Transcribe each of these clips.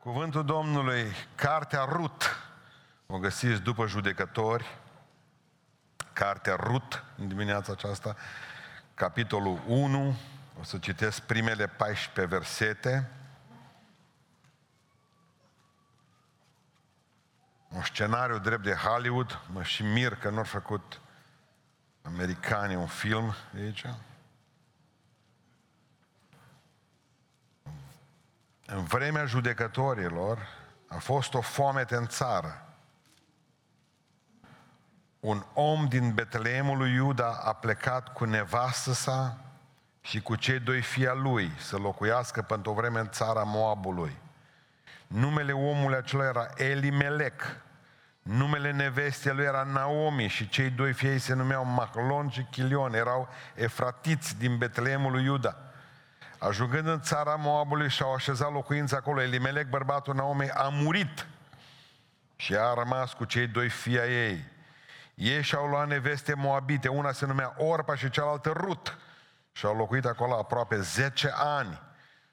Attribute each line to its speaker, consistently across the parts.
Speaker 1: Cuvântul Domnului, Cartea Rut, o găsiți după judecători, Cartea Rut, în dimineața aceasta, capitolul 1, o să citesc primele 14 versete. Un scenariu drept de Hollywood, mă și mir că nu au făcut americanii un film de aici. În vremea judecătorilor a fost o foamete în țară. Un om din Betleemul lui Iuda a plecat cu nevastă sa și cu cei doi fii al lui să locuiască pentru o vreme în țara Moabului. Numele omului acela era Elimelec. Numele nevestei lui era Naomi și cei doi fii se numeau Mahlon și Chilion. Erau efratiți din Betleemul lui Iuda. Ajungând în țara Moabului și-au așezat locuința acolo, Elimelec, bărbatul Naomi, a murit și a rămas cu cei doi fii ai ei. Ei și-au luat neveste moabite, una se numea Orpa și cealaltă Rut și au locuit acolo aproape 10 ani.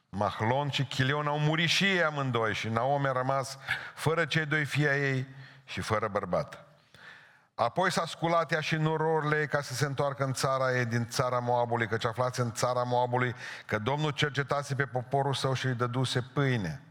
Speaker 1: Mahlon și Chilion au murit și ei amândoi și Naomi a rămas fără cei doi fii ai ei și fără bărbat. Apoi s-a sculat ea și nurorile ca să se întoarcă în țara ei din țara Moabului, căci aflați în țara Moabului că Domnul cercetase pe poporul său și îi dăduse pâine.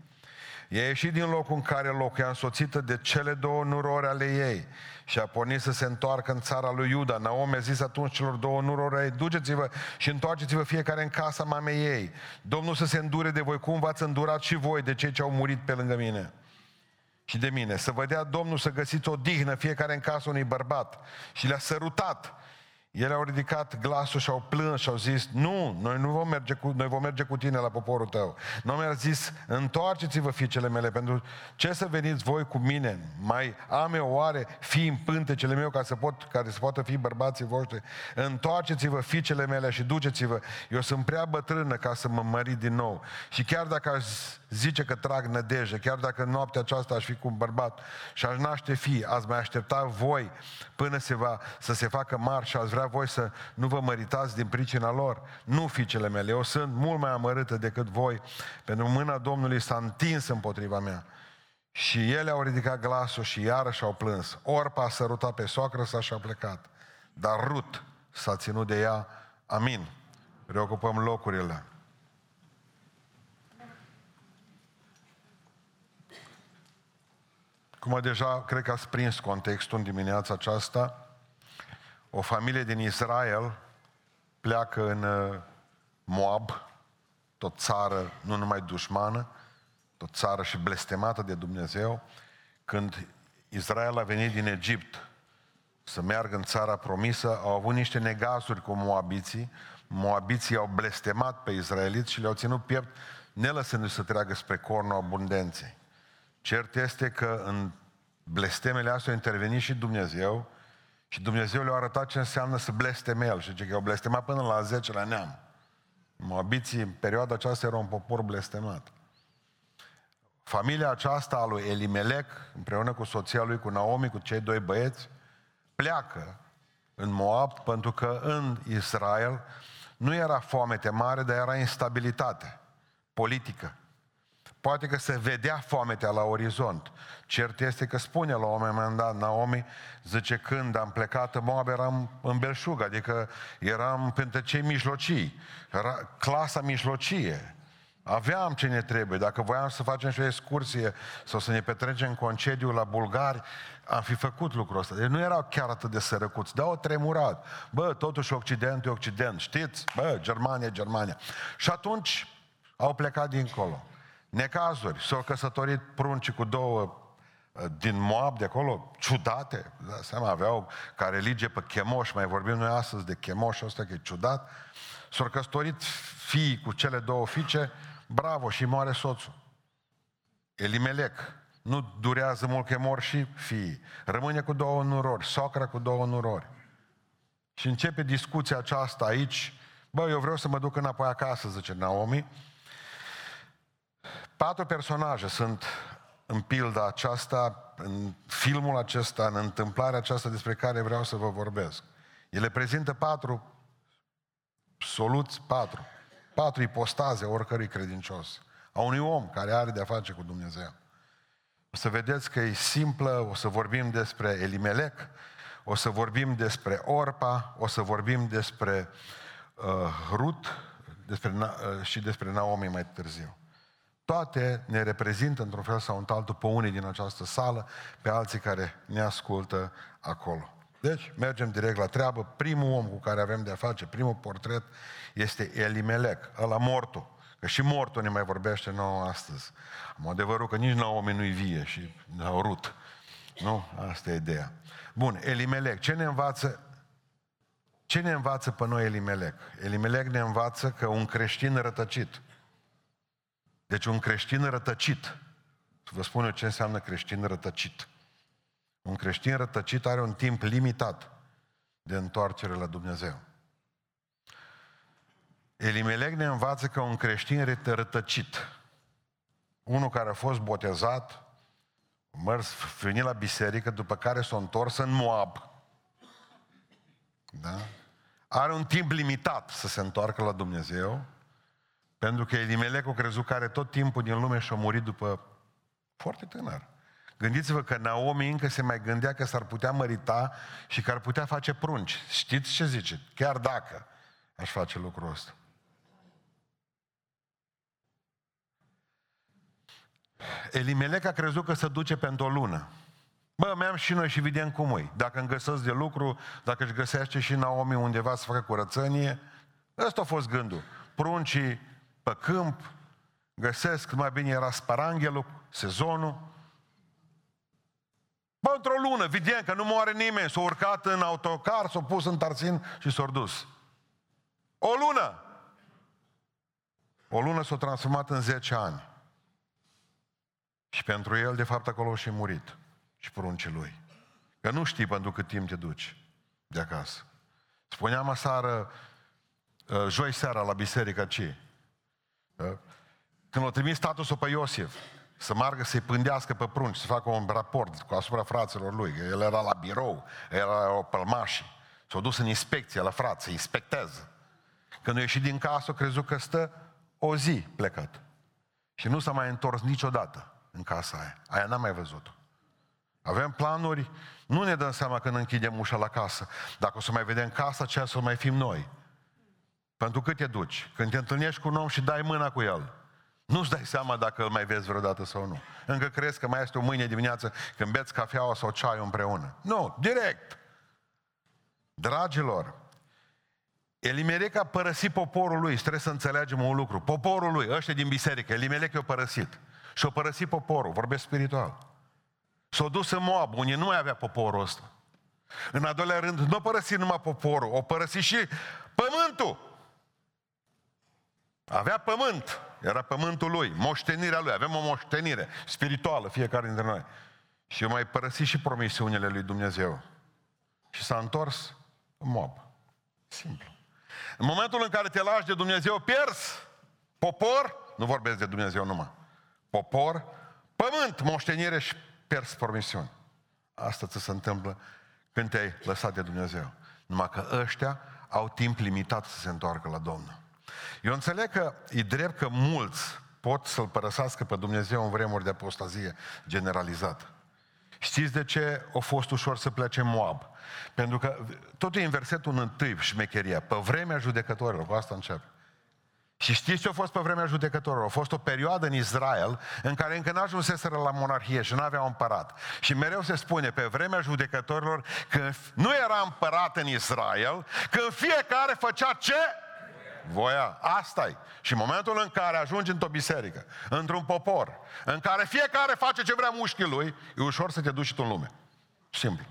Speaker 1: Ea a ieșit din locul în care locuia însoțită de cele două nurori ale ei și a pornit să se întoarcă în țara lui Iuda. Naomi a zis atunci celor două nurori ei, duceți-vă și întoarceți-vă fiecare în casa mamei ei. Domnul să se îndure de voi cum v-ați îndurat și voi de cei ce au murit pe lângă mine și de mine. Să vă dea Domnul să găsiți o dihnă fiecare în casa unui bărbat. Și le-a sărutat. Ele au ridicat glasul și au plâns și au zis, nu, noi nu vom merge cu, noi vom merge cu tine la poporul tău. Nu mi-a zis, întoarceți-vă fiicele mele, pentru ce să veniți voi cu mine? Mai am eu oare fi în pântecele meu ca să pot, care să poată fi bărbații voștri? Întoarceți-vă fiicele mele și duceți-vă. Eu sunt prea bătrână ca să mă mări din nou. Și chiar dacă aș zice că trag nădejde, chiar dacă noaptea aceasta aș fi cu un bărbat și aș naște fi, ați mai aștepta voi până se va, să se facă mari și ați vrea voi să nu vă măritați din pricina lor? Nu, fiicele mele, eu sunt mult mai amărâtă decât voi, pentru mâna Domnului s-a întins împotriva mea. Și ele au ridicat glasul și iarăși au plâns. Orpa a sărutat pe soacră sa și a plecat. Dar Rut s-a ținut de ea. Amin. Reocupăm locurile. Cum deja cred că ați prins contextul în dimineața aceasta, o familie din Israel pleacă în uh, Moab, tot țară nu numai dușmană, tot țară și blestemată de Dumnezeu, când Israel a venit din Egipt să meargă în țara promisă, au avut niște negazuri cu moabiții, moabiții au blestemat pe israeliți și le-au ținut piept, nelăsându-i să treagă spre cornul abundenței. Cert este că în blestemele astea a intervenit și Dumnezeu și Dumnezeu le-a arătat ce înseamnă să blesteme el. Și zice că au blestemat până la 10 la neam. Moabiții în perioada aceasta erau un popor blestemat. Familia aceasta a lui Elimelec, împreună cu soția lui, cu Naomi, cu cei doi băieți, pleacă în Moab pentru că în Israel nu era foamete mare, dar era instabilitate politică. Poate că se vedea foametea la orizont. Cert este că spune la un moment dat Naomi, zice, când am plecat în Moab eram în belșug, adică eram pentru cei mijlocii, era clasa mijlocie. Aveam ce ne trebuie. Dacă voiam să facem și o excursie sau să ne petrecem concediu la bulgari, am fi făcut lucrul ăsta. Deci nu erau chiar atât de sărăcuți, dar au tremurat. Bă, totuși Occident e Occident, știți? Bă, Germania, Germania. Și atunci au plecat dincolo necazuri. S-au căsătorit prunci cu două uh, din Moab de acolo, ciudate, da, seama, aveau ca religie pe chemoș, mai vorbim noi astăzi de chemoș ăsta că e ciudat, s-au căsătorit fii cu cele două fiice, bravo, și moare soțul. Elimelec, nu durează mult că mor și fii. Rămâne cu două nurori, socra cu două nurori. Și începe discuția aceasta aici, bă, eu vreau să mă duc înapoi acasă, zice Naomi, Patru personaje sunt în pilda aceasta, în filmul acesta, în întâmplarea aceasta despre care vreau să vă vorbesc. Ele prezintă patru soluți, patru, patru ipostaze oricărui credincios. a unui om care are de-a face cu Dumnezeu. O să vedeți că e simplă, o să vorbim despre Elimelec, o să vorbim despre Orpa, o să vorbim despre uh, Rut despre, uh, și despre Naomi mai târziu. Toate ne reprezintă într-un fel sau într-altul pe unii din această sală, pe alții care ne ascultă acolo. Deci, mergem direct la treabă. Primul om cu care avem de-a face, primul portret, este Elimelec, ăla mortul. Că și mortul ne mai vorbește nouă astăzi. Am adevărul că nici Naomi nu-i vie și au rut. Nu? Asta e ideea. Bun, Elimelec. Ce ne învață? Ce ne învață pe noi Elimelec? Elimelec ne învață că un creștin rătăcit. Deci un creștin rătăcit. Vă spun eu ce înseamnă creștin rătăcit. Un creștin rătăcit are un timp limitat de întoarcere la Dumnezeu. Elimelec ne învață că un creștin rătăcit, unul care a fost botezat, mers, venit la biserică, după care s-a întors în Moab, da? are un timp limitat să se întoarcă la Dumnezeu, pentru că Elimelec a crezut că are tot timpul din lume și a murit după foarte tânăr. Gândiți-vă că Naomi încă se mai gândea că s-ar putea mărita și că ar putea face prunci. Știți ce zice? Chiar dacă aș face lucrul ăsta. Elimelec a crezut că se duce pentru o lună. Bă, mi-am și noi și vedem cum e. Dacă îmi găsesc de lucru, dacă își găsește și Naomi undeva să facă curățenie, ăsta a fost gândul. Pruncii pe câmp, găsesc, mai bine era sparanghelul, sezonul. Bă, într-o lună, vedem că nu moare nimeni, s-a urcat în autocar, s-a pus în tarțin și s-a dus. O lună! O lună s-a transformat în 10 ani. Și pentru el, de fapt, acolo și murit. Și poruncii lui. Că nu știi pentru cât timp te duci de acasă. Spuneam aseară, uh, joi seara la biserică ce? Uh, când l-a trimis statusul pe Iosif, să margă să-i pândească pe prunci, să facă un raport cu asupra fraților lui. El era la birou, era o pălmași. S-a dus în inspecție la frață, să inspectează. Când a ieșit din casă, a crezut că stă o zi plecat. Și nu s-a mai întors niciodată în casa aia. Aia n-am mai văzut-o. Avem planuri, nu ne dăm seama când închidem ușa la casă. Dacă o să mai vedem casa, ce să mai fim noi. Pentru cât te duci? Când te întâlnești cu un om și dai mâna cu el, nu-ți dai seama dacă îl mai vezi vreodată sau nu. Încă crezi că mai este o mâine dimineață când beți cafeaua sau ceaiul împreună. Nu, direct. Dragilor, Elimelec a părăsit poporul lui, trebuie să înțelegem un lucru. Poporul lui, ăștia din biserică, Elimelec i-a părăsit. Și-a părăsit poporul, vorbesc spiritual. S-a dus în Moab, unde nu mai avea poporul ăsta. În al doilea rând, nu a părăsit numai poporul, o părăsit și pământul. Avea pământ, era pământul lui, moștenirea lui, avem o moștenire spirituală fiecare dintre noi. Și eu mai părăsit și promisiunile lui Dumnezeu. Și s-a întors în Moab. Simplu. În momentul în care te lași de Dumnezeu, pierzi popor, nu vorbesc de Dumnezeu numai, popor, pământ, moștenire și pierzi promisiuni. Asta ți se întâmplă când te-ai lăsat de Dumnezeu. Numai că ăștia au timp limitat să se întoarcă la Domnul. Eu înțeleg că e drept că mulți pot să-L părăsească pe Dumnezeu în vremuri de apostazie generalizată. Știți de ce a fost ușor să plece Moab? Pentru că totul e în versetul întâi șmecheria. Pe vremea judecătorilor, cu asta încep. Și știți ce a fost pe vremea judecătorilor? A fost o perioadă în Israel în care încă n-ajunseseră la monarhie și nu avea un împărat. Și mereu se spune pe vremea judecătorilor că nu era împărat în Israel, că fiecare făcea ce? Voia. asta e. Și în momentul în care ajungi într-o biserică, într-un popor, în care fiecare face ce vrea mușchii lui, e ușor să te duci și tu în lume. Simplu.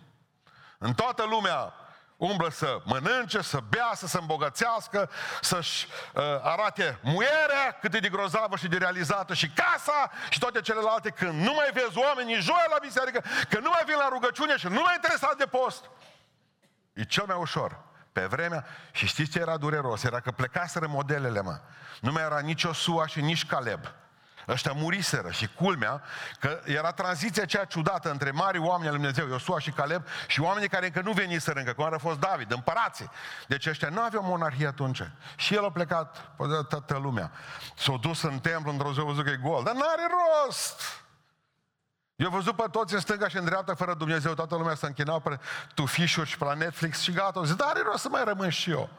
Speaker 1: În toată lumea umblă să mănânce, să bea, să se îmbogățească, să-și uh, arate muierea cât e de grozavă și de realizată și casa și toate celelalte, când nu mai vezi oamenii joia la biserică, când nu mai vin la rugăciune și nu mai interesat de post. E cel mai ușor. Pe vremea, și știți ce era dureros? Era că plecaseră modelele, mă. Nu mai era nici Osua și nici Caleb. Ăștia muriseră și culmea că era tranziția aceea ciudată între mari oameni al Lui Dumnezeu, Iosua și Caleb, și oamenii care încă nu veniseră încă, cum a fost David, împărații. Deci ăștia nu aveau monarhie atunci. Și el a plecat pe toată lumea. S-a dus în templu, într-o zi a văzut că e gol. Dar n-are rost! Eu am văzut pe toți în stânga și în dreapta fără Dumnezeu, toată lumea să închinau pe tufișuri și pe la Netflix și gata. Zic, dar are rost să mai rămân și eu.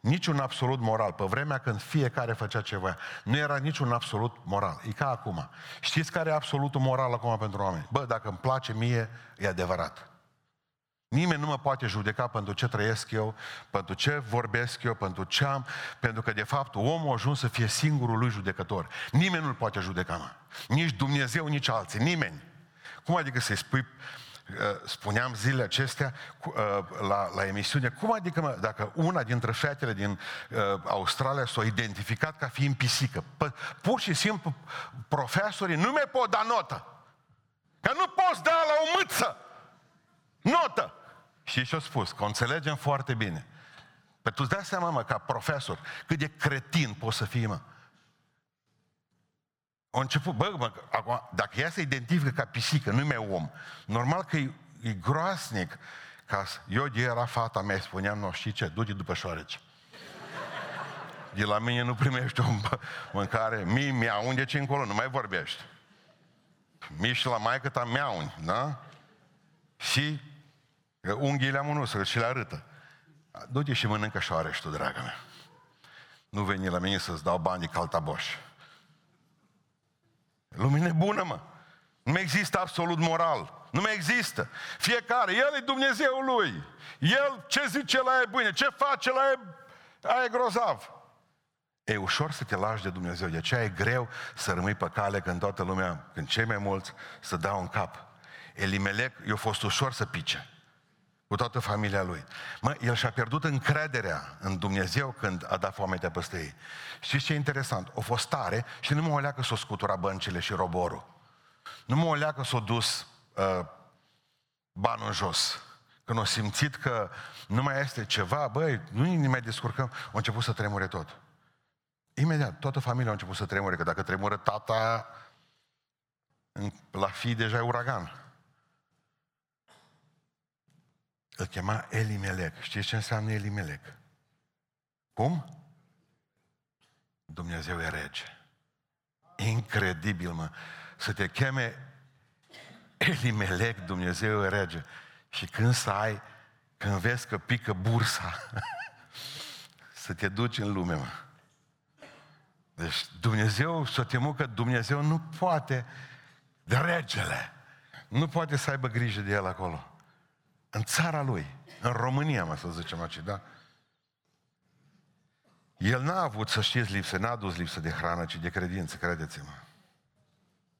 Speaker 1: Niciun absolut moral. Pe vremea când fiecare făcea ce voia. Nu era niciun absolut moral. E ca acum. Știți care e absolutul moral acum pentru oameni? Bă, dacă îmi place mie, e adevărat. Nimeni nu mă poate judeca pentru ce trăiesc eu, pentru ce vorbesc eu, pentru ce am, pentru că de fapt omul a ajuns să fie singurul lui judecător. Nimeni nu-l poate judeca, mă. Nici Dumnezeu, nici alții, nimeni. Cum adică să-i spui, uh, spuneam zilele acestea uh, la, la emisiune, cum adică, mă, dacă una dintre fetele din uh, Australia s-a identificat ca fiind pisică, pur și simplu profesorii nu mai pot da notă. Că nu poți da la o mâță notă. Și ce-a spus? Că o înțelegem foarte bine. Pe tu îți dai seama, mă, ca profesor, cât de cretin poți să fii, mă. O început, bă, mă, acum, dacă ea se identifică ca pisică, nu mai om, normal că e, e groasnic ca eu de era fata mea, spuneam, nu știi ce, du-te după șoareci. De la mine nu primești o mâncare, mi miau, de ce încolo, nu mai vorbești. Mi și la maică ta miau, da? Și unghiile am unul să și le arătă. Du-te și mănâncă șoare și tu, draga mea. Nu veni la mine să-ți dau bani de caltaboș. Lumine bună, mă. Nu mai există absolut moral. Nu mai există. Fiecare, El e Dumnezeul lui. El ce zice la e bine, ce face la e, aia e grozav. E ușor să te lași de Dumnezeu, de aceea e greu să rămâi pe cale când toată lumea, când cei mai mulți, să dau în cap. Elimelec, i-a fost ușor să pice cu toată familia lui. Mă, el și-a pierdut încrederea în Dumnezeu când a dat foamea peste ei. Știți ce e interesant? O fost tare și nu mă olea că s-o scutura băncile și roborul. Nu mă olea că s-o dus uh, banul în jos. Când o simțit că nu mai este ceva, băi, nu ne mai descurcăm, a început să tremure tot. Imediat, toată familia a început să tremure, că dacă tremură tata, la fi deja e uragan. Îl chema Elimelec. Știți ce înseamnă Elimelec? Cum? Dumnezeu e rege. Incredibil, mă. Să te cheme Elimelec, Dumnezeu e rege. Și când să ai, când vezi că pică bursa, să te duci în lume, mă. Deci Dumnezeu, să te că Dumnezeu nu poate, de regele, nu poate să aibă grijă de el acolo. În țara lui, în România, mă să zicem aici, da? El n-a avut, să știți, lipsă, n-a adus lipsă de hrană, ci de credință, credeți-mă.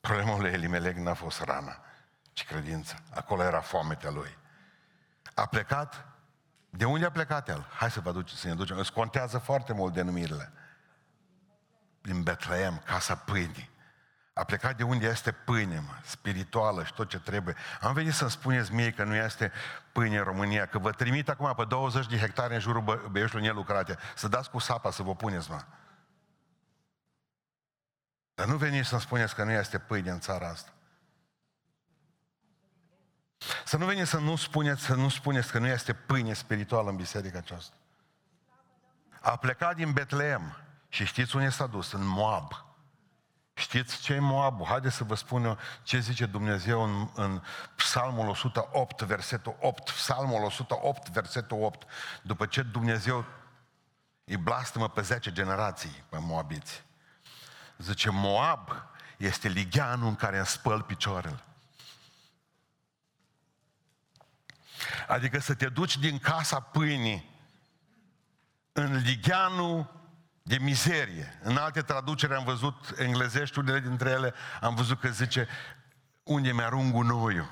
Speaker 1: Problema lui Elimelec n-a fost rana, ci credința. Acolo era foametea lui. A plecat, de unde a plecat el? Hai să vă aduce, să ne ducem. Îți contează foarte mult denumirile. Din Betleem, casa pâinii. A plecat de unde este pâine, mă, spirituală și tot ce trebuie. Am venit să-mi spuneți mie că nu este pâine în România, că vă trimit acum pe 20 de hectare în jurul băieșului nelucrate, să dați cu sapa să vă puneți, mă. Dar nu veniți să-mi spuneți că nu este pâine în țara asta. Să nu veniți să nu spuneți, să nu spuneți că nu este pâine spirituală în biserica aceasta. A plecat din Betleem și știți unde s-a dus? În Moab. Știți ce e Moabul? Haideți să vă spun eu ce zice Dumnezeu în, în Psalmul 108, versetul 8. Psalmul 108, versetul 8. După ce Dumnezeu îi blastămă pe 10 generații pe Moabiți. Zice, Moab este ligheanul în care îmi spăl picioarele. Adică să te duci din casa pâinii în ligheanul de mizerie. În alte traduceri am văzut, englezești, unele dintre ele, am văzut că zice, unde mi-arunc gunoiul.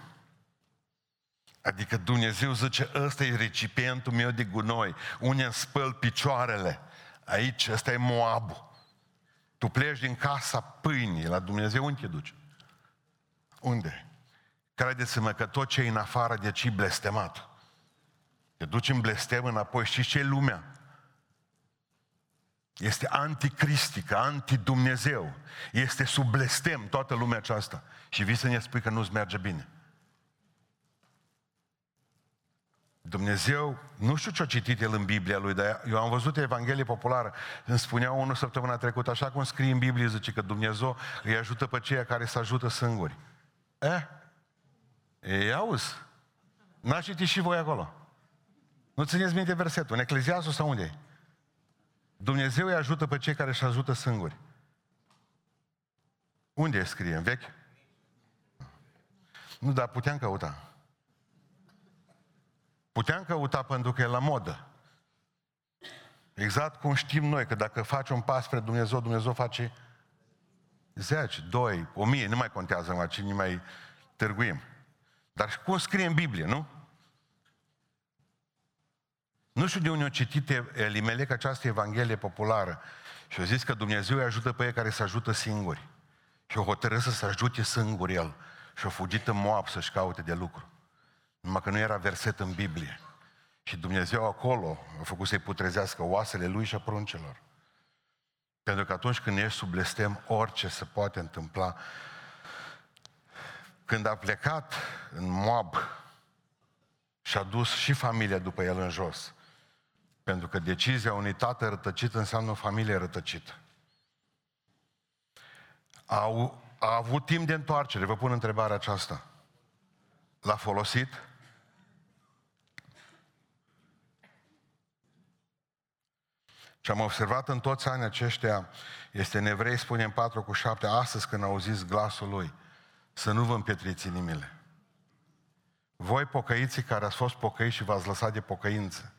Speaker 1: Adică Dumnezeu zice, ăsta e recipientul meu de gunoi, unde îmi spăl picioarele. Aici, ăsta e Moabul. Tu pleci din casa pâinii, la Dumnezeu unde te duci? Unde? Credeți-mă că tot ce e în afară de aici e blestemat. Te duci în blestem înapoi, știți ce e lumea? Este anticristică, anti-Dumnezeu. Este sub blestem toată lumea aceasta. Și vii să ne spui că nu-ți merge bine. Dumnezeu, nu știu ce-a citit el în Biblia lui, dar eu am văzut Evanghelie Populară, îmi spunea unul săptămâna trecută, așa cum scrie în Biblie, zice că Dumnezeu îi ajută pe cei care se ajută singuri. Eh? Ei, auzi? N-a citit și voi acolo. Nu țineți minte versetul, în Ecleziasul sau unde e? Dumnezeu îi ajută pe cei care își ajută singuri. Unde scrie? În vechi? Nu, dar puteam căuta. Puteam căuta pentru că e la modă. Exact cum știm noi că dacă faci un pas spre Dumnezeu, Dumnezeu face zeci, doi, o mie, nu mai contează mai cine mai târguim. Dar cum scrie în Biblie, nu? Nu știu de unde a citit Elimelec această Evanghelie populară și a zis că Dumnezeu îi ajută pe ei care se ajută singuri. Și o hotărât să se ajute singur el. Și a fugit în Moab să-și caute de lucru. Numai că nu era verset în Biblie. Și Dumnezeu acolo a făcut să-i putrezească oasele lui și a pruncelor. Pentru că atunci când ești sub blestem, orice se poate întâmpla. Când a plecat în Moab și-a dus și familia după el în jos. Pentru că decizia unui tată rătăcit înseamnă o familie rătăcită. A, a avut timp de întoarcere, vă pun întrebarea aceasta. L-a folosit? Ce am observat în toți anii aceștia este în evrei, spune în 4 cu 7, astăzi când auziți glasul lui, să nu vă împietriți inimile. Voi pocăiții care ați fost pocăiți și v-ați lăsat de pocăință,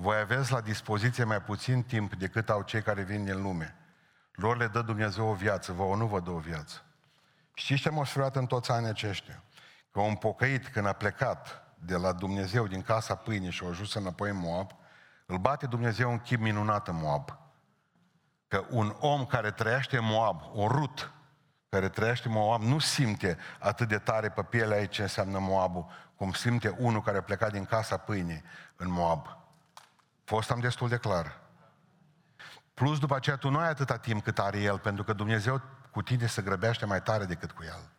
Speaker 1: voi aveți la dispoziție mai puțin timp decât au cei care vin din lume. Lor le dă Dumnezeu o viață, vouă nu vă dă o viață. Știți ce am observat în toți anii aceștia? Că un pocăit, când a plecat de la Dumnezeu din casa pâinii și a ajuns înapoi în Moab, îl bate Dumnezeu un chip minunat în Moab. Că un om care trăiește în Moab, un rut care trăiește în Moab, nu simte atât de tare pe pielea ei ce înseamnă Moabul, cum simte unul care a plecat din casa pâinii în Moab. Fost am destul de clar. Plus după aceea tu nu ai atâta timp cât are el, pentru că Dumnezeu cu tine se grăbește mai tare decât cu el.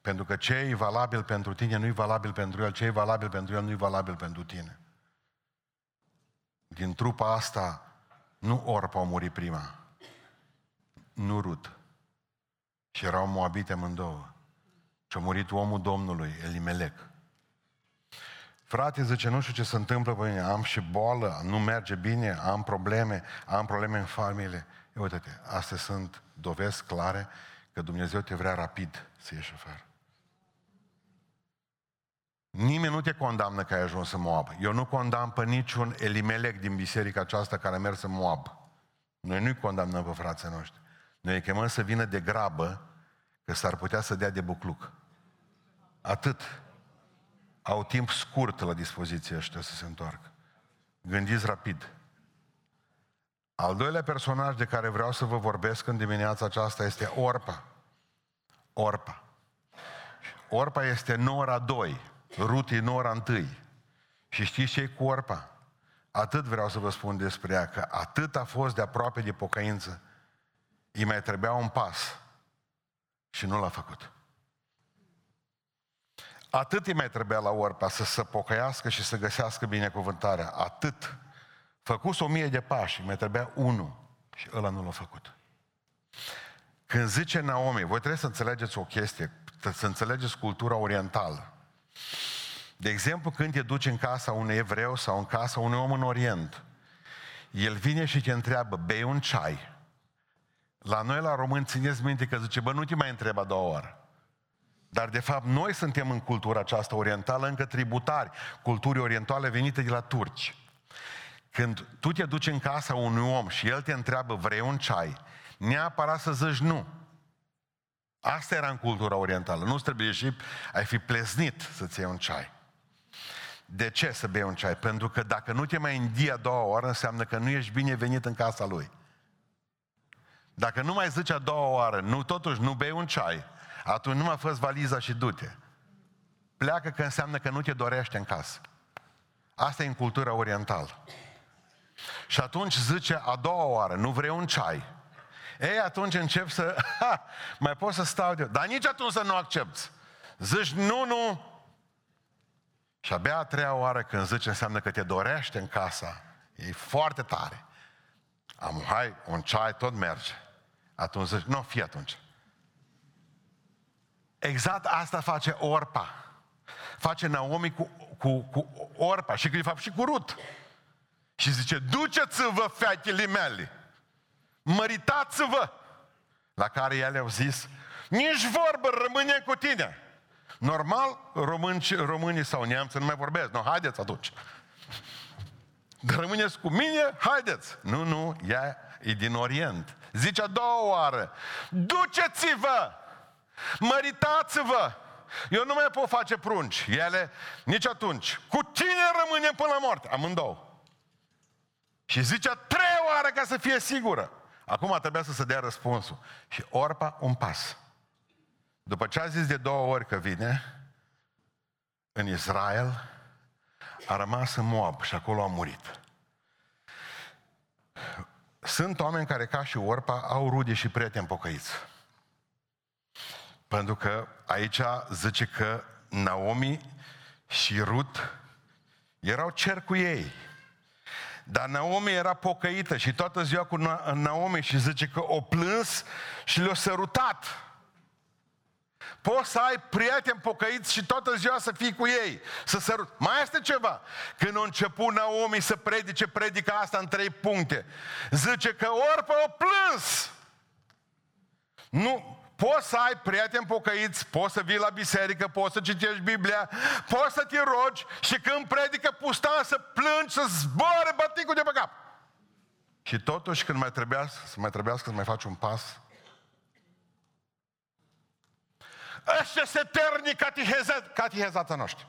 Speaker 1: Pentru că ce e valabil pentru tine nu e valabil pentru el, ce e valabil pentru el nu e valabil pentru tine. Din trupa asta, nu Orpa a murit prima, nu Rut. Și erau moabite amândouă. Și a murit omul Domnului, Elimelec. Frate, zice, nu știu ce se întâmplă pe mine, am și boală, nu merge bine, am probleme, am probleme în familie. E, uite-te, astea sunt dovezi clare că Dumnezeu te vrea rapid să ieși afară. Nimeni nu te condamnă că ai ajuns în Moab. Eu nu condamn pe niciun elimelec din biserica aceasta care a mers în Moab. Noi nu-i condamnăm pe frații noștri. Noi îi chemăm să vină de grabă, că s-ar putea să dea de bucluc. Atât. Au timp scurt la dispoziție ăștia să se întoarcă. Gândiți rapid. Al doilea personaj de care vreau să vă vorbesc în dimineața aceasta este Orpa. Orpa. Orpa este nora 2 Rut e nora întâi. Și știți ce e cu orpa? Atât vreau să vă spun despre ea, că atât a fost de aproape de pocăință. Îi mai trebuia un pas. Și nu l-a făcut. Atât îi mai trebuia la orpa să se pocăiască și să găsească binecuvântarea. Atât. Făcuse o mie de pași, mai trebuia unul. Și ăla nu l-a făcut. Când zice Naomi, voi trebuie să înțelegeți o chestie, să înțelegeți cultura orientală. De exemplu, când te duci în casa unui evreu sau în casa unui om în Orient, el vine și te întreabă, bei un ceai. La noi, la români, țineți minte că zice, bă, nu te mai întreba două ori. Dar, de fapt, noi suntem în cultura aceasta orientală încă tributari, culturii orientale venite de la turci. Când tu te duci în casa unui om și el te întreabă, vrei un ceai, neapărat să zici nu. Asta era în cultura orientală. Nu trebuie și ai fi pleznit să-ți iei un ceai. De ce să bei un ceai? Pentru că dacă nu te mai îndie a doua oară, înseamnă că nu ești binevenit în casa lui. Dacă nu mai zici a doua oară, nu, totuși nu bei un ceai, atunci nu mai fă valiza și du-te. Pleacă că înseamnă că nu te dorește în casă. Asta e în cultura orientală. Și atunci zice a doua oară, nu vrei un ceai? Ei, atunci încep să, ha, mai pot să stau de... Dar nici atunci să nu accepti. Zici, nu, nu. Și abia a treia oară când zice înseamnă că te dorește în casa. E foarte tare. Am, hai, un ceai tot merge. Atunci zici, nu, fii atunci. Exact asta face Orpa. Face Naomi cu, cu, cu Orpa și de fapt și cu Rut. Și zice, duceți-vă fetele mele, măritați-vă. La care ele au zis, nici vorbă, rămâne cu tine. Normal, români, românii sau neamți nu mai vorbesc. Nu, haideți atunci. Rămâneți cu mine, haideți. Nu, nu, ea e din Orient. Zice a doua oară, duceți-vă, măritați-vă. Eu nu mai pot face prunci. Ele, nici atunci. Cu cine rămânem până la moarte? Amândouă. Și zicea trei oară ca să fie sigură. Acum trebuia să se dea răspunsul. Și Orpa un pas. După ce a zis de două ori că vine, în Israel, a rămas în Moab și acolo a murit. Sunt oameni care, ca și Orpa, au rude și prieteni pocăiți. Pentru că aici zice că Naomi și Rut erau cer cu ei. Dar Naomi era pocăită și toată ziua cu Naomi și zice că o plâns și le-a sărutat. Poți să ai prieteni pocăiți și toată ziua să fii cu ei, să sărut. Mai este ceva. Când a început Naomi să predice predica asta în trei puncte, zice că orpă o plâns. Nu, Poți să ai prieteni pocăiți, poți să vii la biserică, poți să citești Biblia, poți să te rogi și când predică pustan să plângi, să zboare baticul de pe cap. Și totuși când mai trebuia, să mai trebuiască să mai faci un pas, ăștia se terni catehezața noștri.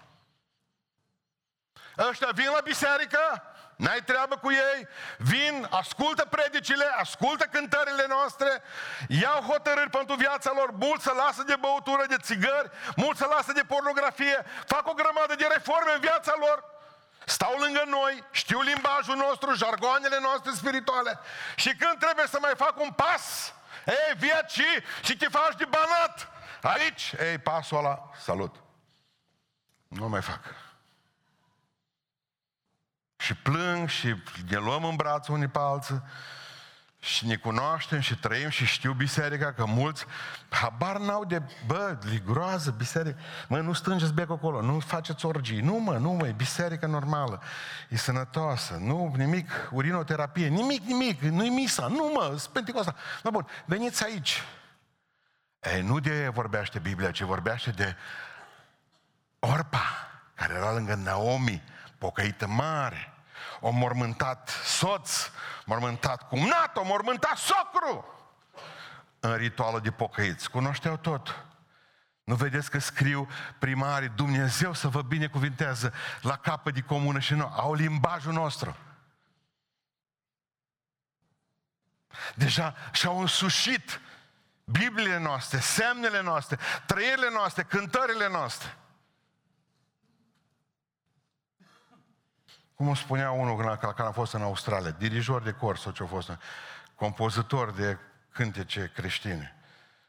Speaker 1: Ăștia vin la biserică, N-ai treabă cu ei, vin, ascultă predicile, ascultă cântările noastre, iau hotărâri pentru viața lor, mulți să lasă de băutură, de țigări, mulți să lasă de pornografie, fac o grămadă de reforme în viața lor, stau lângă noi, știu limbajul nostru, jargoanele noastre spirituale. Și când trebuie să mai fac un pas, ei, vii aici și te faci de banat, aici, ei, pasul ăla, salut. Nu mai fac. Și plâng și ne luăm în braț unii pe alții și ne cunoaștem și trăim și știu biserica, că mulți habar n-au de, bă, li groază biserică. Mă, nu stângeți becul acolo, nu faceți orgii. Nu, mă, nu, mă, e biserică normală. E sănătoasă. Nu, nimic, urinoterapie, nimic, nimic, nu-i misa. Nu, mă, sunt pentecosta. No, bun, veniți aici. Ei, nu de vorbește Biblia, ci vorbește de Orpa, care era lângă Naomi, pocăită mare, o mormântat soț, mormântat cumnat, o mormântat socru în ritualul de pocăiți. Cunoșteau tot. Nu vedeți că scriu primarii, Dumnezeu să vă binecuvintează la capă de comună și nu, au limbajul nostru. Deja și-au însușit Bibliile noastre, semnele noastre, trăirile noastre, cântările noastre. Cum o spunea unul când, când a fost în Australia, dirijor de cor sau ce a fost, compozitor de cântece creștine.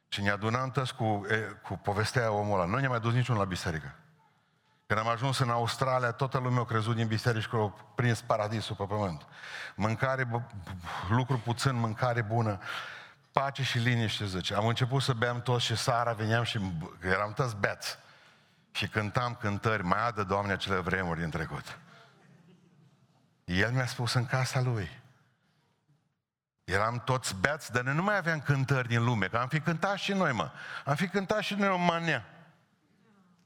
Speaker 1: Și ne adunam tăți cu, cu povestea omul ăla. Nu ne-a mai dus niciun la biserică. Când am ajuns în Australia, toată lumea a crezut din biserică că au prins paradisul pe pământ. Mâncare, lucru puțin, mâncare bună, pace și liniște, zice. Am început să beam toți și seara veneam și eram toți beți. Și cântam cântări, mai adă, Doamne, acele vremuri din trecut. El mi-a spus în casa lui. Eram toți beați, dar noi nu mai aveam cântări din lume, că am fi cântat și noi, mă. Am fi cântat și noi o manea.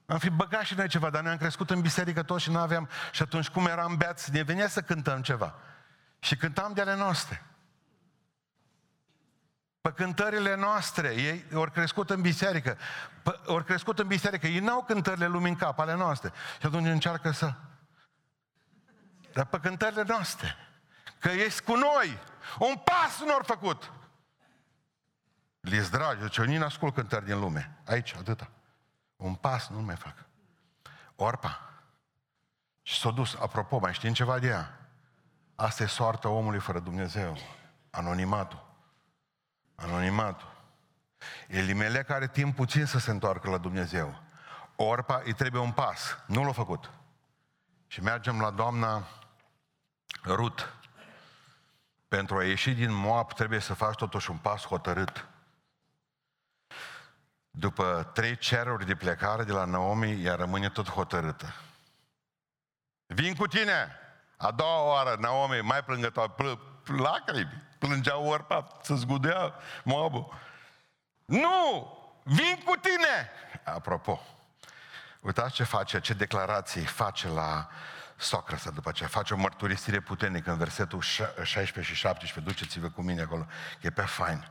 Speaker 1: Am fi băgat și noi ceva, dar ne-am crescut în biserică toți și nu aveam... Și atunci cum eram beați, ne venea să cântăm ceva. Și cântam de ale noastre. Pe cântările noastre, ei au crescut în biserică. Au crescut în biserică, ei n-au cântările lumii în cap, ale noastre. Și atunci încearcă să dar pe cântările noastre. Că ești cu noi. Un pas nu au făcut. Li-s dragi, deci eu nici ascult cântări din lume. Aici, atâta. Un pas nu mai fac. Orpa. Și s-a dus, apropo, mai știm ceva de ea? Asta e soarta omului fără Dumnezeu. Anonimatul. Anonimatul. Elimele are timp puțin să se întoarcă la Dumnezeu. Orpa îi trebuie un pas. Nu l-a făcut. Și mergem la doamna Rut. Pentru a ieși din Moab trebuie să faci totuși un pas hotărât. După trei ceruri de plecare de la Naomi, ea rămâne tot hotărâtă. Vin cu tine! A doua oară, Naomi, mai plângătoare, pl- lacrimi, plângea orpa, să zgudea Moabul. Nu! Vin cu tine! Apropo, uitați ce face, ce declarații face la socră să după aceea. Face o mărturisire puternică în versetul 16 și 17. Duceți-vă cu mine acolo, că e pe fain.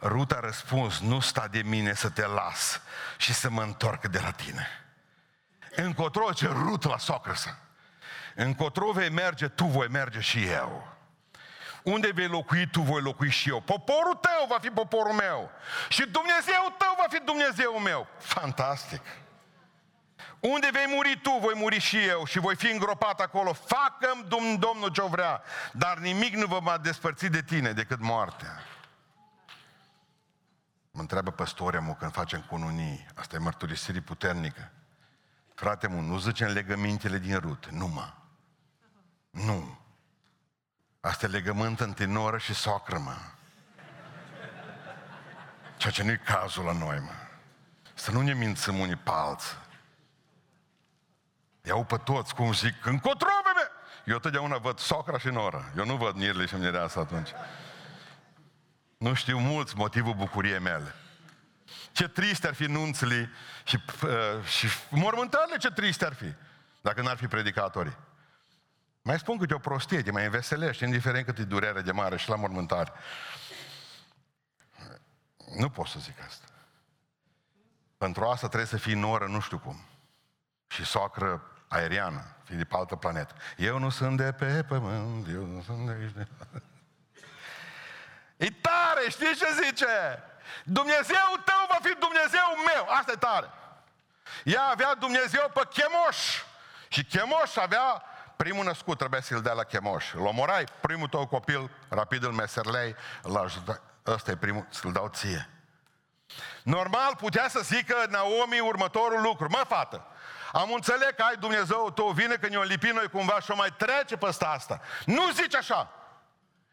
Speaker 1: Rut a răspuns, nu sta de mine să te las și să mă întorc de la tine. Încotro ce Rut la socră să. Încotro vei merge, tu voi merge și eu. Unde vei locui, tu voi locui și eu. Poporul tău va fi poporul meu. Și Dumnezeu tău va fi Dumnezeu meu. Fantastic. Unde vei muri tu, voi muri și eu și voi fi îngropat acolo. Facă-mi Domnul ce vrea, dar nimic nu vă va despărți de tine decât moartea. Mă întreabă păstoria mu când facem cununii. Asta e mărturisire puternică. Frate mu, nu zicem legămintele din rut, nu mă. Nu. Asta e legământ între noră și socră, mă. Ceea ce nu e cazul la noi, mă. Să nu ne mințăm unii pe alții. Iau pe toți, cum zic, încotro, bebe! Eu totdeauna văd socra și nora. Eu nu văd mirele și mireasa atunci. Nu știu mulți motivul bucuriei mele. Ce triste ar fi nunțele și, uh, și mormântările, ce triste ar fi, dacă n-ar fi predicatorii. Mai spun câte o prostie, te mai înveselești, indiferent cât e durerea de mare și la mormântare. Nu pot să zic asta. Pentru asta trebuie să fii noră, nu știu cum. Și socră aeriană, fi de pe altă planetă. Eu nu sunt de pe pământ, eu nu sunt de aici. De... E tare, știi ce zice? Dumnezeu tău va fi Dumnezeu meu. Asta e tare. Ea avea Dumnezeu pe Chemoș. Și Chemoș avea primul născut, trebuie să-l dea la Chemoș. Îl omorai, primul tău copil, rapid îl meserlei, îl ajută. Ăsta e primul, să-l dau ție. Normal putea să zică Naomi următorul lucru. Mă, fată, am înțeles că ai Dumnezeu tău, vine că ne-o lipi noi cumva și o mai trece peste asta. Nu zice așa.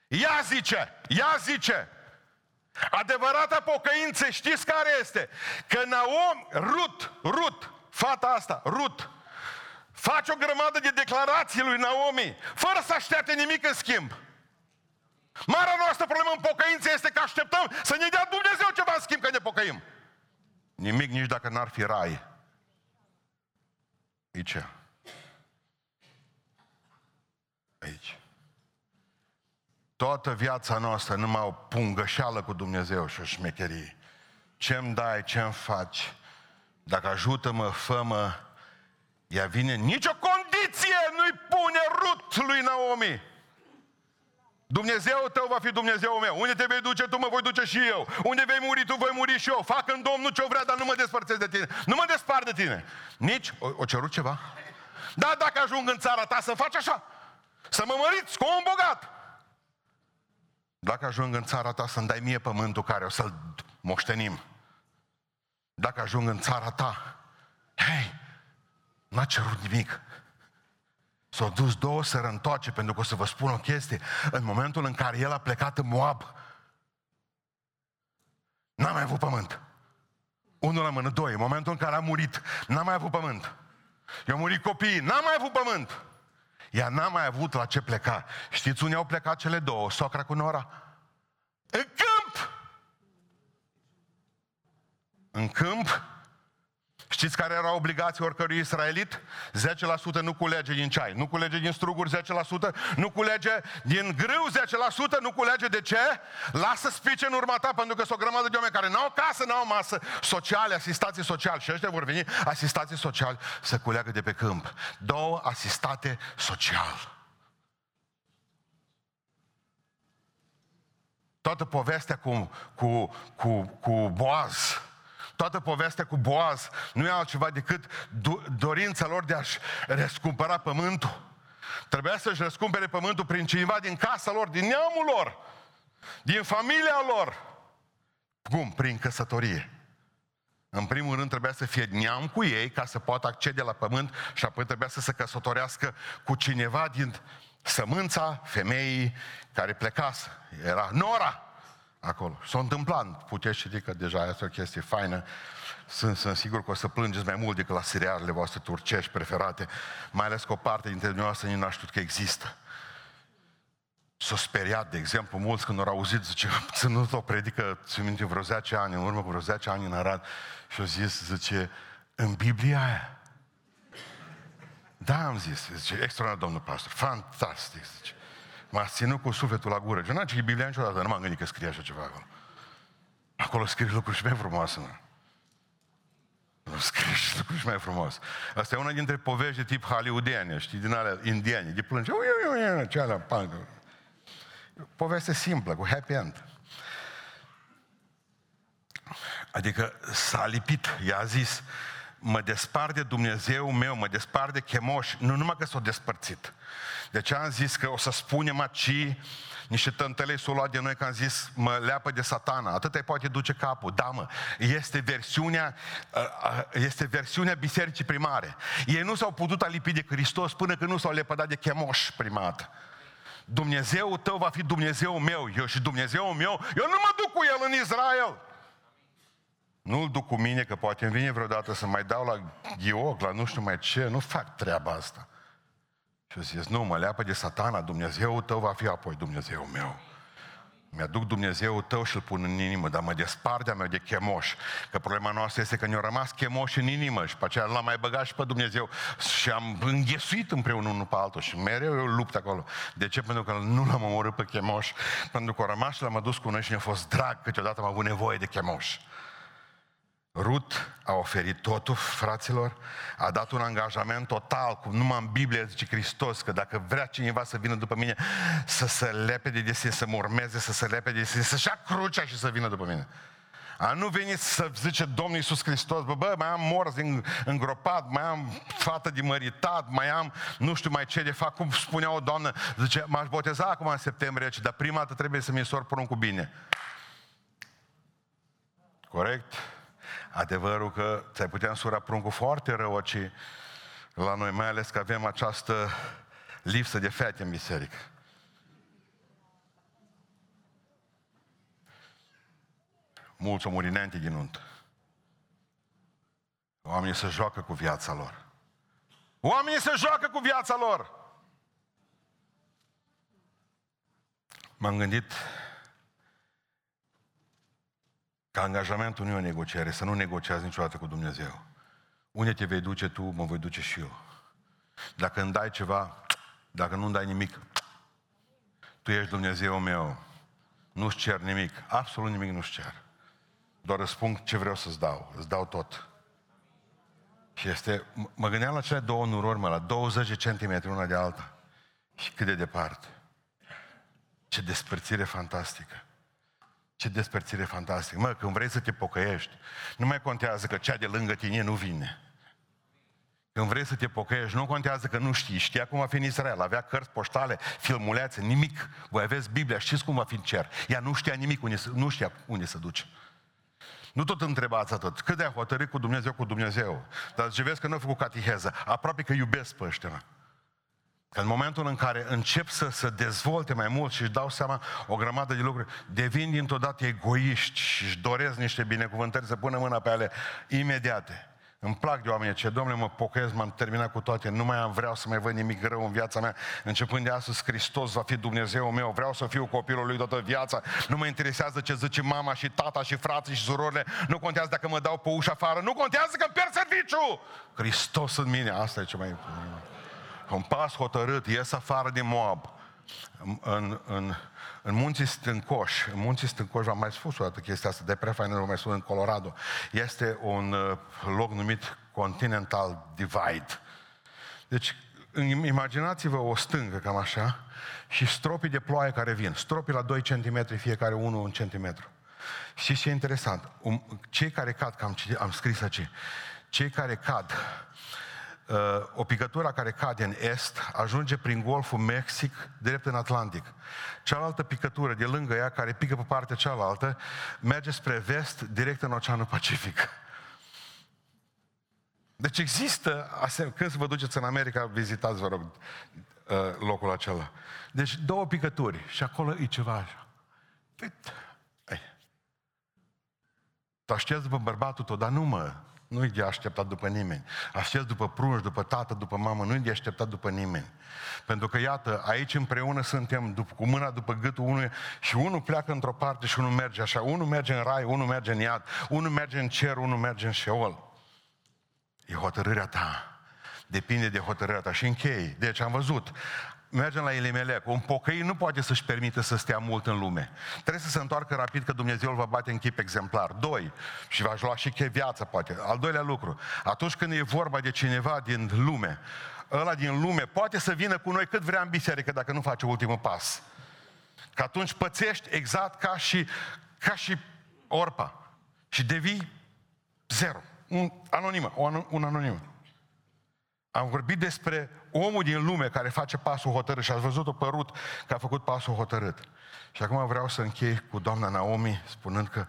Speaker 1: Ea zice, ea zice, adevărata pocăință, știți care este? Că Naom, Rut, Rut, fata asta, Rut, face o grămadă de declarații lui Naomi, fără să aștepte nimic în schimb. Marea noastră problemă în pocăință este că așteptăm să ne dea Dumnezeu ceva în schimb că ne pocăim. Nimic nici dacă n-ar fi rai. Aici. Aici. Toată viața noastră numai o pungășeală cu Dumnezeu și o șmecherie. Ce-mi dai, ce-mi faci? Dacă ajută-mă, fă-mă, ea vine, nicio condiție nu-i pune rut lui Naomi. Dumnezeu tău va fi Dumnezeu meu. Unde te vei duce tu, mă voi duce și eu. Unde vei muri tu, voi muri și eu. Fac în Domnul ce vrea, dar nu mă despărțesc de tine. Nu mă despart de tine. Nici, o, o cerut ceva? Da, dacă ajung în țara ta să faci așa. Să mă măriți cu un bogat. Dacă ajung în țara ta să-mi dai mie pământul care o să-l moștenim. Dacă ajung în țara ta, hei, n-a cerut nimic. S-au dus două să întoarce, pentru că o să vă spun o chestie. În momentul în care el a plecat în Moab, n-a mai avut pământ. Unul la mână, doi. În momentul în care a murit, n-a mai avut pământ. I-au murit copiii, n-a mai avut pământ. Ea n-a mai avut la ce pleca. Știți unde au plecat cele două? Socra cu Nora? În câmp! În câmp Știți care era obligația oricărui israelit? 10% nu culege din ceai, nu culege din struguri 10%, nu culege din grâu 10%, nu culege de ce? Lasă spice în urma ta, pentru că sunt o grămadă de oameni care n-au casă, n-au masă, sociale, asistații sociali. Și ăștia vor veni asistații sociali să culeagă de pe câmp. Două asistate social. Toată povestea cu, cu, cu, cu Boaz, Toată povestea cu Boaz nu e altceva decât dorința lor de a-și răscumpăra pământul. Trebuia să-și răscumpere pământul prin cineva din casa lor, din neamul lor, din familia lor. Cum? Prin căsătorie. În primul rând trebuia să fie neam cu ei ca să poată accede la pământ și apoi trebuia să se căsătorească cu cineva din sămânța femeii care plecase. Era Nora acolo. S-a întâmplat. Puteți ști că deja este o chestie faină. Sunt, sunt sigur că o să plângeți mai mult decât la serialele voastre turcești preferate, mai ales că o parte dintre dumneavoastră nici n-a știut că există. S-a speriat, de exemplu, mulți când au auzit, zice, ținut o predică, ți minte, vreo 10 ani, în urmă cu vreo 10 ani în Arad, și au zis, zice, în Biblia aia. Da, am zis, zice, extraordinar, domnul pastor, fantastic, zice. M-a ținut cu sufletul la gură. Eu n-am citit Biblia niciodată, nu m-am gândit că scrie așa ceva acolo. Acolo scrie lucruri și mai frumoase, mă. Nu scrie și lucruri și mai frumos. Asta e una dintre povești de tip hollywoodiene, știi, din alea indiene, de plânge, ui, ui, ui, ce alea, Poveste simplă, cu happy end. Adică s-a lipit, i-a zis, mă despart de Dumnezeu meu, mă despart de chemoș, nu numai că s-au despărțit. De ce am zis că o să spunem aci niște tântălei s-au luat de noi că am zis, mă leapă de satana, atât ai poate duce capul. Da, mă, este versiunea, este versiunea bisericii primare. Ei nu s-au putut alipi de Hristos până când nu s-au lepădat de chemoș primat. Dumnezeu tău va fi Dumnezeu meu, eu și Dumnezeu meu, eu nu mă duc cu el în Israel. Nu-l duc cu mine, că poate îmi vine vreodată să mai dau la ghiog, la nu știu mai ce, nu fac treaba asta. Și zis, nu, mă leapă de satana, Dumnezeu tău va fi apoi Dumnezeu meu. Mi-aduc Dumnezeu tău și îl pun în inimă, dar mă despart de meu de chemoș. Că problema noastră este că ne-au rămas chemoși în inimă și pe aceea l-am mai băgat și pe Dumnezeu și am înghesuit împreună unul pe altul și mereu eu lupt acolo. De ce? Pentru că nu l-am omorât pe chemoș, pentru că au rămas și l-am adus cu noi și ne-a fost drag, câteodată am avut nevoie de chemoș. Rut a oferit totul, fraților, a dat un angajament total, cum numai în Biblie zice Hristos, că dacă vrea cineva să vină după mine, să se lepede de sine, să mă urmeze, să se lepede de sine, să-și ia crucea și să vină după mine. A nu venit să zice Domnul Iisus Hristos, bă, bă, mai am morți îngropat, mai am fată de măritat, mai am nu știu mai ce de fapt, cum spunea o doamnă, zice, m-aș boteza acum în septembrie, dar prima dată trebuie să mi sor cu bine. Corect? Adevărul că ți-ai putea însura pruncul foarte rău ci la noi, mai ales că avem această lipsă de fete în biserică. Mulți omori înainte din nuntă. Oamenii se joacă cu viața lor. Oamenii se joacă cu viața lor. M-am gândit Că angajamentul nu e o negociere, să nu negociați niciodată cu Dumnezeu. Unde te vei duce tu, mă voi duce și eu. Dacă îmi dai ceva, dacă nu îmi dai nimic, tu ești Dumnezeu meu. Nu-ți cer nimic, absolut nimic nu-ți cer. Doar îți spun ce vreau să-ți dau, îți dau tot. Și este, mă gândeam la cele două nurori, mă, la 20 de centimetri una de alta. Și cât de departe. Ce despărțire fantastică. Ce despărțire fantastică. Mă, când vrei să te pocăiești, nu mai contează că cea de lângă tine nu vine. Când vrei să te pocăiești, nu contează că nu știi. Știa cum va fi în Israel. Avea cărți poștale, filmulețe, nimic. Voi aveți Biblia, știți cum va fi în cer. Ea nu știa nimic, unde, nu știa unde să duce. Nu tot întrebați atât. Cât de a hotărât cu Dumnezeu, cu Dumnezeu. Dar ce vezi că nu a făcut catiheză. Aproape că iubesc pe ăștia. Că în momentul în care încep să se dezvolte mai mult și își dau seama o grămadă de lucruri, devin dintr-o dată egoiști și își doresc niște binecuvântări să pună mâna pe ale imediate. Îmi plac de oameni ce, domnule, mă pocăiesc, m-am terminat cu toate, nu mai am, vreau să mai văd nimic rău în viața mea. Începând de astăzi, Hristos va fi Dumnezeu meu, vreau să fiu copilul lui toată viața, nu mă interesează ce zice mama și tata și frații și surorile, nu contează dacă mă dau pe ușa afară, nu contează că pierd serviciu! Hristos în mine, asta e ce mai important un pas hotărât, ies afară din Moab, în, în, în munții Stâncoși, în munții Stâncoși, v-am mai spus o dată chestia asta, de prea faină, mai spus în Colorado, este un uh, loc numit Continental Divide. Deci, imaginați-vă o stângă cam așa și stropii de ploaie care vin, stropii la 2 cm, fiecare unul un centimetru. Și ce e interesant, um, cei care cad, că am, am scris aici, cei care cad uh, o picătură care cade în est, ajunge prin Golful Mexic, drept în Atlantic. Cealaltă picătură de lângă ea, care pică pe partea cealaltă, merge spre vest, direct în Oceanul Pacific. Deci există, când să vă duceți în America, vizitați, vă rog, uh, locul acela. Deci două picături și acolo e ceva așa. Păi, tu aștepți după bărbatul tău, dar nu mă, nu-i de așteptat după nimeni. Aștept după prunci, după tată, după mamă, nu-i de așteptat după nimeni. Pentru că, iată, aici împreună suntem după, cu mâna după gâtul unui și unul pleacă într-o parte și unul merge așa. Unul merge în rai, unul merge în iad, unul merge în cer, unul merge în șeol. E hotărârea ta. Depinde de hotărârea ta. Și închei. Deci am văzut mergem la Elimelec. Un pocăit nu poate să-și permită să stea mult în lume. Trebuie să se întoarcă rapid că Dumnezeu îl va bate în chip exemplar. Doi, și va lua și che viață, poate. Al doilea lucru, atunci când e vorba de cineva din lume, ăla din lume poate să vină cu noi cât vrea în biserică dacă nu face ultimul pas. Că atunci pățești exact ca și, ca și orpa. Și devii zero. Un anonimă, un anonim. Am vorbit despre omul din lume care face pasul hotărât și ați văzut-o părut că a făcut pasul hotărât. Și acum vreau să închei cu doamna Naomi spunând că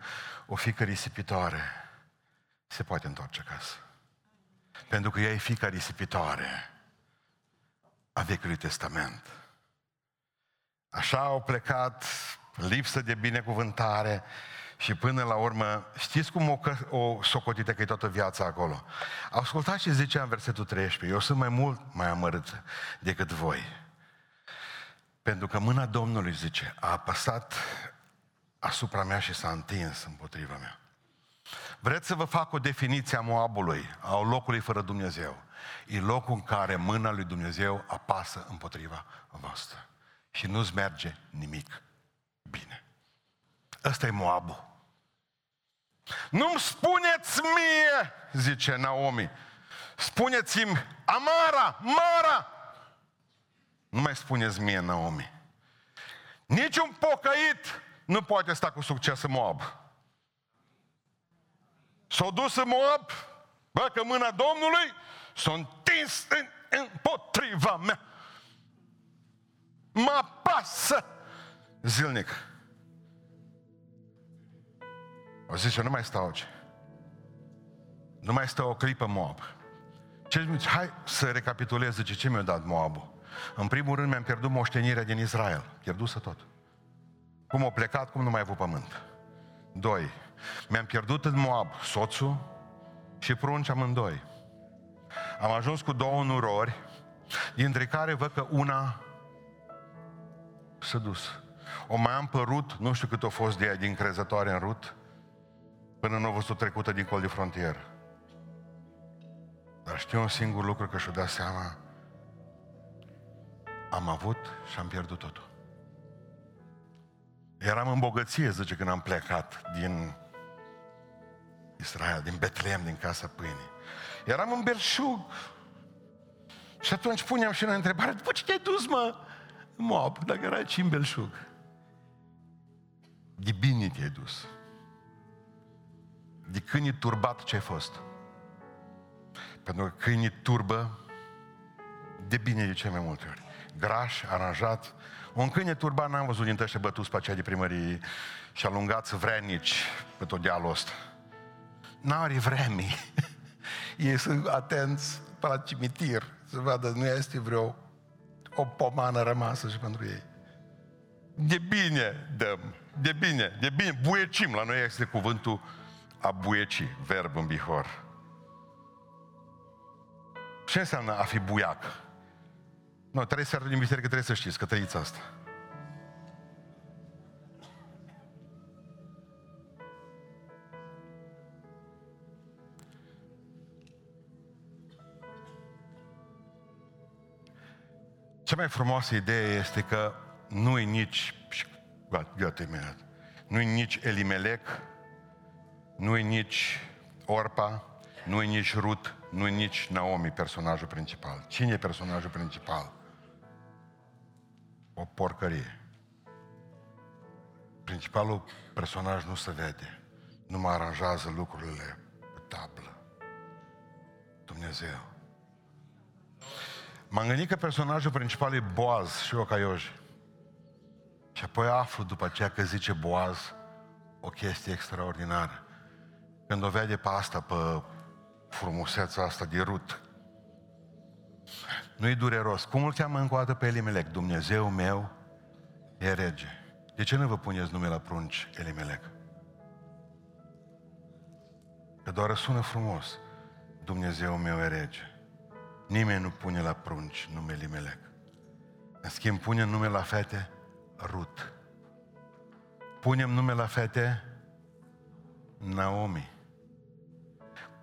Speaker 1: o fică risipitoare se poate întoarce acasă. Pentru că ea e fica risipitoare a Vechiului Testament. Așa au plecat lipsă de binecuvântare, și până la urmă, știți cum o, o socotită că e toată viața acolo? Ascultați ce zice în versetul 13. Eu sunt mai mult mai amărât decât voi. Pentru că mâna Domnului, zice, a apăsat asupra mea și s-a întins împotriva mea. Vreți să vă fac o definiție a Moabului, a locului fără Dumnezeu. E locul în care mâna lui Dumnezeu apasă împotriva voastră. Și nu-ți merge nimic bine. Ăsta e Moabul. Nu-mi spuneți mie, zice Naomi, spuneți-mi Amara, Mara. Nu mai spuneți mie, Naomi. Niciun pocăit nu poate sta cu succes în Moab. S-au dus în Moab, bă, că mâna Domnului s-a întins în, împotriva mea. Mă pasă zilnic. O zis, eu nu mai stau aici. Nu mai stau o clipă Moab. Ce zice, hai să recapitulez, zice, ce mi-a dat Moabul? În primul rând mi-am pierdut moștenirea din Israel. Pierdusă tot. Cum a plecat, cum nu mai avut pământ. Doi, mi-am pierdut în Moab soțul și prunci amândoi. Am ajuns cu două nurori, dintre care văd că una s-a dus. O mai am părut, nu știu cât a fost de ea din crezătoare în rut, până nu a văzut trecută dincolo de frontieră. Dar știu un singur lucru că și-o dat seama, am avut și am pierdut totul. Eram în bogăție, zice, când am plecat din Israel, din Betlehem, din casa pâinii. Eram în Belșug. Și atunci puneam și noi întrebare, după ce te-ai dus, mă, Moab, dacă erai și în Belșug? De bine te-ai dus de câini turbat ce ai fost. Pentru că câinii turbă de bine de ce mai multe ori. Graș, aranjat. Un câine turbat n-am văzut din ăștia bătuți pe aceea de primărie și alungați vrenici pe tot dealul ăsta. N-are vremi. Ei sunt atenți pe la cimitir să vadă, nu este vreo o pomană rămasă și pentru ei. De bine dăm, de bine, de bine, buiecim, la noi este cuvântul a buieci, verb în bihor. Ce înseamnă a fi buiac? Nu, trei seara din biserică trebuie să știți că trăiți asta. Cea mai frumoasă idee este că nu-i nici, gata, imediat, nu-i nici Elimelec, nu-i nici Orpa, nu-i nici Rut, nu-i nici Naomi personajul principal. Cine e personajul principal? O porcărie. Principalul personaj nu se vede. Nu mă aranjează lucrurile pe tablă. Dumnezeu. M-am gândit că personajul principal e Boaz și eu ca Ioji. Și apoi aflu după aceea că zice Boaz o chestie extraordinară. Când o vede pe asta, pe frumusețea asta de rut, nu-i dureros. Cum îl cheamă încă o dată pe Elimelec? Dumnezeu meu e rege. De ce nu vă puneți numele la prunci Elimelec? Că doar sună frumos. Dumnezeu meu e rege. Nimeni nu pune la prunci numele Elimelec. În schimb, pune nume la fete Rut. Punem nume la fete Naomi.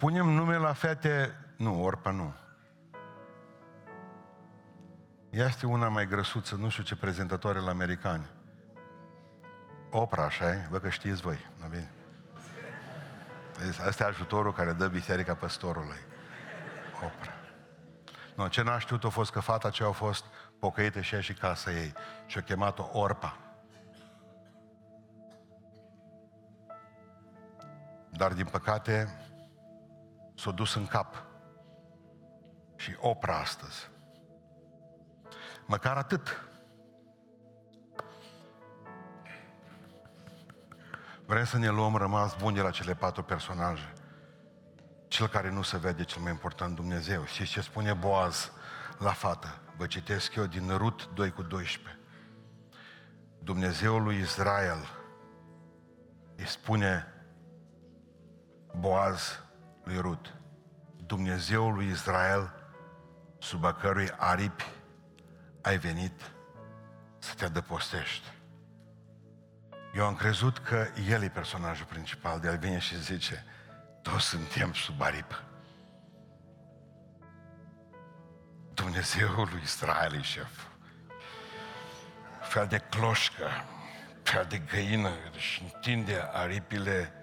Speaker 1: Punem nume la fete, nu, Orpa nu. Ea este una mai grăsuță, nu știu ce prezentatoare la americani. Opra, așa e? Vă că știți voi, nu bine? Asta e ajutorul care dă biserica păstorului. Opra. Nu, ce n-a știut a fost că fata ce a fost pocăită și ea și casa ei. Și a chemat-o Orpa. Dar, din păcate, s-a dus în cap. Și Opra astăzi. Măcar atât. Vrem să ne luăm rămas bun de la cele patru personaje. Cel care nu se vede cel mai important, Dumnezeu. Și ce spune Boaz la fată? Vă citesc eu din Rut 2 cu 12. Dumnezeul lui Israel îi spune Boaz lui Rut, Dumnezeul lui Israel, sub a cărui aripi ai venit să te adăpostești. Eu am crezut că el e personajul principal, de el vine și zice, toți suntem sub aripă. Dumnezeul lui Israel e șef. Fel de cloșcă, fel de găină, și întinde aripile.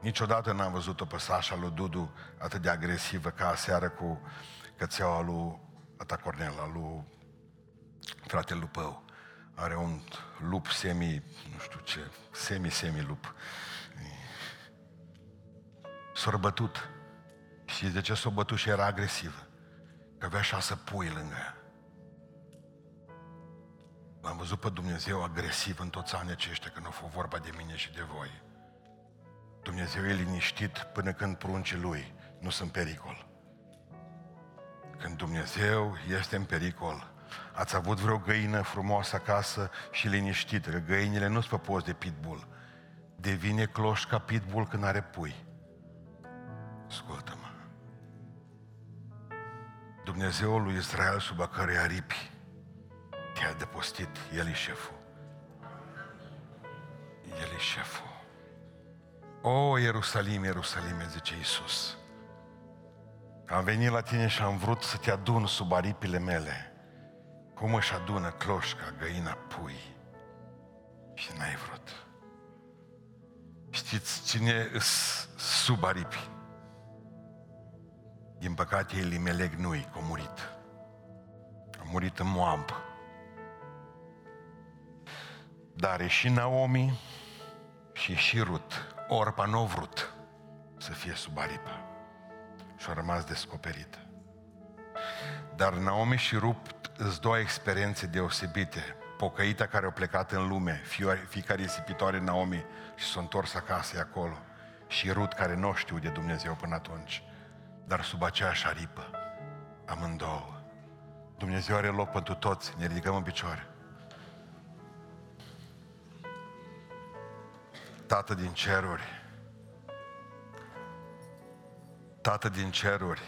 Speaker 1: Niciodată n-am văzut-o pe Sasha lui Dudu atât de agresivă ca aseară cu cățeaua lui Ata Cornel, lui fratele Lupău. Are un lup semi, nu știu ce, semi-semi-lup. S-a bătut. Și de ce s-a bătut și era agresivă? Că avea șase pui lângă ea. L-am văzut pe Dumnezeu agresiv în toți anii aceștia când a fost vorba de mine și de voi. Dumnezeu e liniștit până când pruncii lui nu sunt pericol. Când Dumnezeu este în pericol, ați avut vreo găină frumoasă acasă și liniștită, că găinile nu sunt pe post de pitbull. Devine cloș ca pitbull când are pui. Ascultă-mă. Dumnezeul lui Israel sub a cărei aripi te-a depostit, El e șeful. El e șeful. O, Ierusalim, Ierusalim, zice Iisus. Am venit la tine și am vrut să te adun sub aripile mele. Cum își adună cloșca, găina, pui. Și n-ai vrut. Știți cine sub aripi? Din păcate, Elimelec nu-i, că a murit. A murit în Moab. Dar e și Naomi și și Rut. Orpa nu a vrut să fie sub aripă și a rămas descoperită. Dar Naomi și Rupt îți două experiențe deosebite. Pocăita care a plecat în lume, fiecare risipitoare Naomi și s-a întors acasă acolo. Și Rut care nu știu de Dumnezeu până atunci, dar sub aceeași aripă, amândouă. Dumnezeu are loc pentru toți, ne ridicăm în picioare. Tată din ceruri, Tată din ceruri,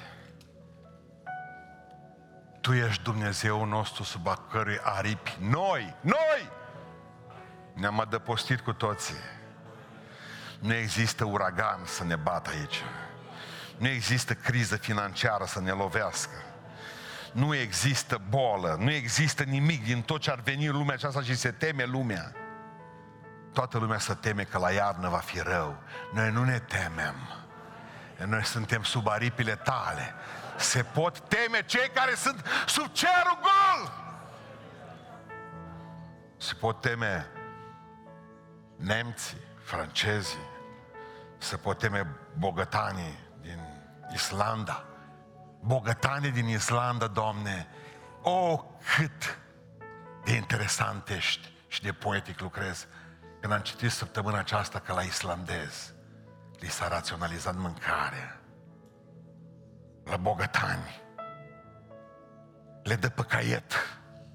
Speaker 1: Tu ești Dumnezeu nostru sub a cărui aripi noi, noi ne-am adăpostit cu toții. Nu există uragan să ne bată aici. Nu există criză financiară să ne lovească. Nu există bolă, nu există nimic din tot ce ar veni în lumea aceasta și se teme lumea. Toată lumea se teme că la iarnă va fi rău. Noi nu ne temem noi suntem sub aripile tale. Se pot teme cei care sunt sub cerul gol. Se pot teme nemții, francezii, se pot teme bogătanii din Islanda, bogătane din Islanda, Doamne, o, cât de interesant ești și de poetic lucrezi. Când am citit săptămâna aceasta că la islandez li s-a raționalizat mâncarea, la bogătani, le dă pe caiet,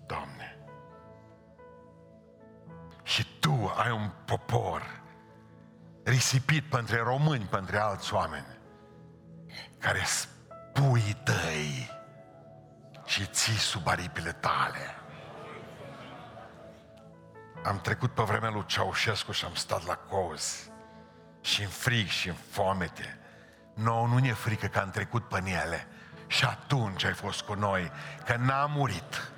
Speaker 1: Doamne. Și Tu ai un popor risipit pentru români, pentru alți oameni, care spui tăi și ții sub aripile tale. Am trecut pe vremea lui Ceaușescu și am stat la cozi și în frig și în foamete. Nouă nu ne frică că am trecut pe ele și atunci ai fost cu noi, că n-am murit.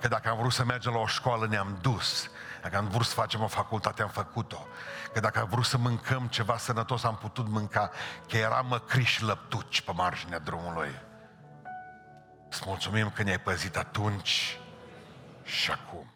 Speaker 1: Că dacă am vrut să mergem la o școală, ne-am dus. Dacă am vrut să facem o facultate, am făcut-o. Că dacă am vrut să mâncăm ceva sănătos, am putut mânca. Că era măcriș lăptuci pe marginea drumului. Îți mulțumim că ne-ai păzit atunci și acum.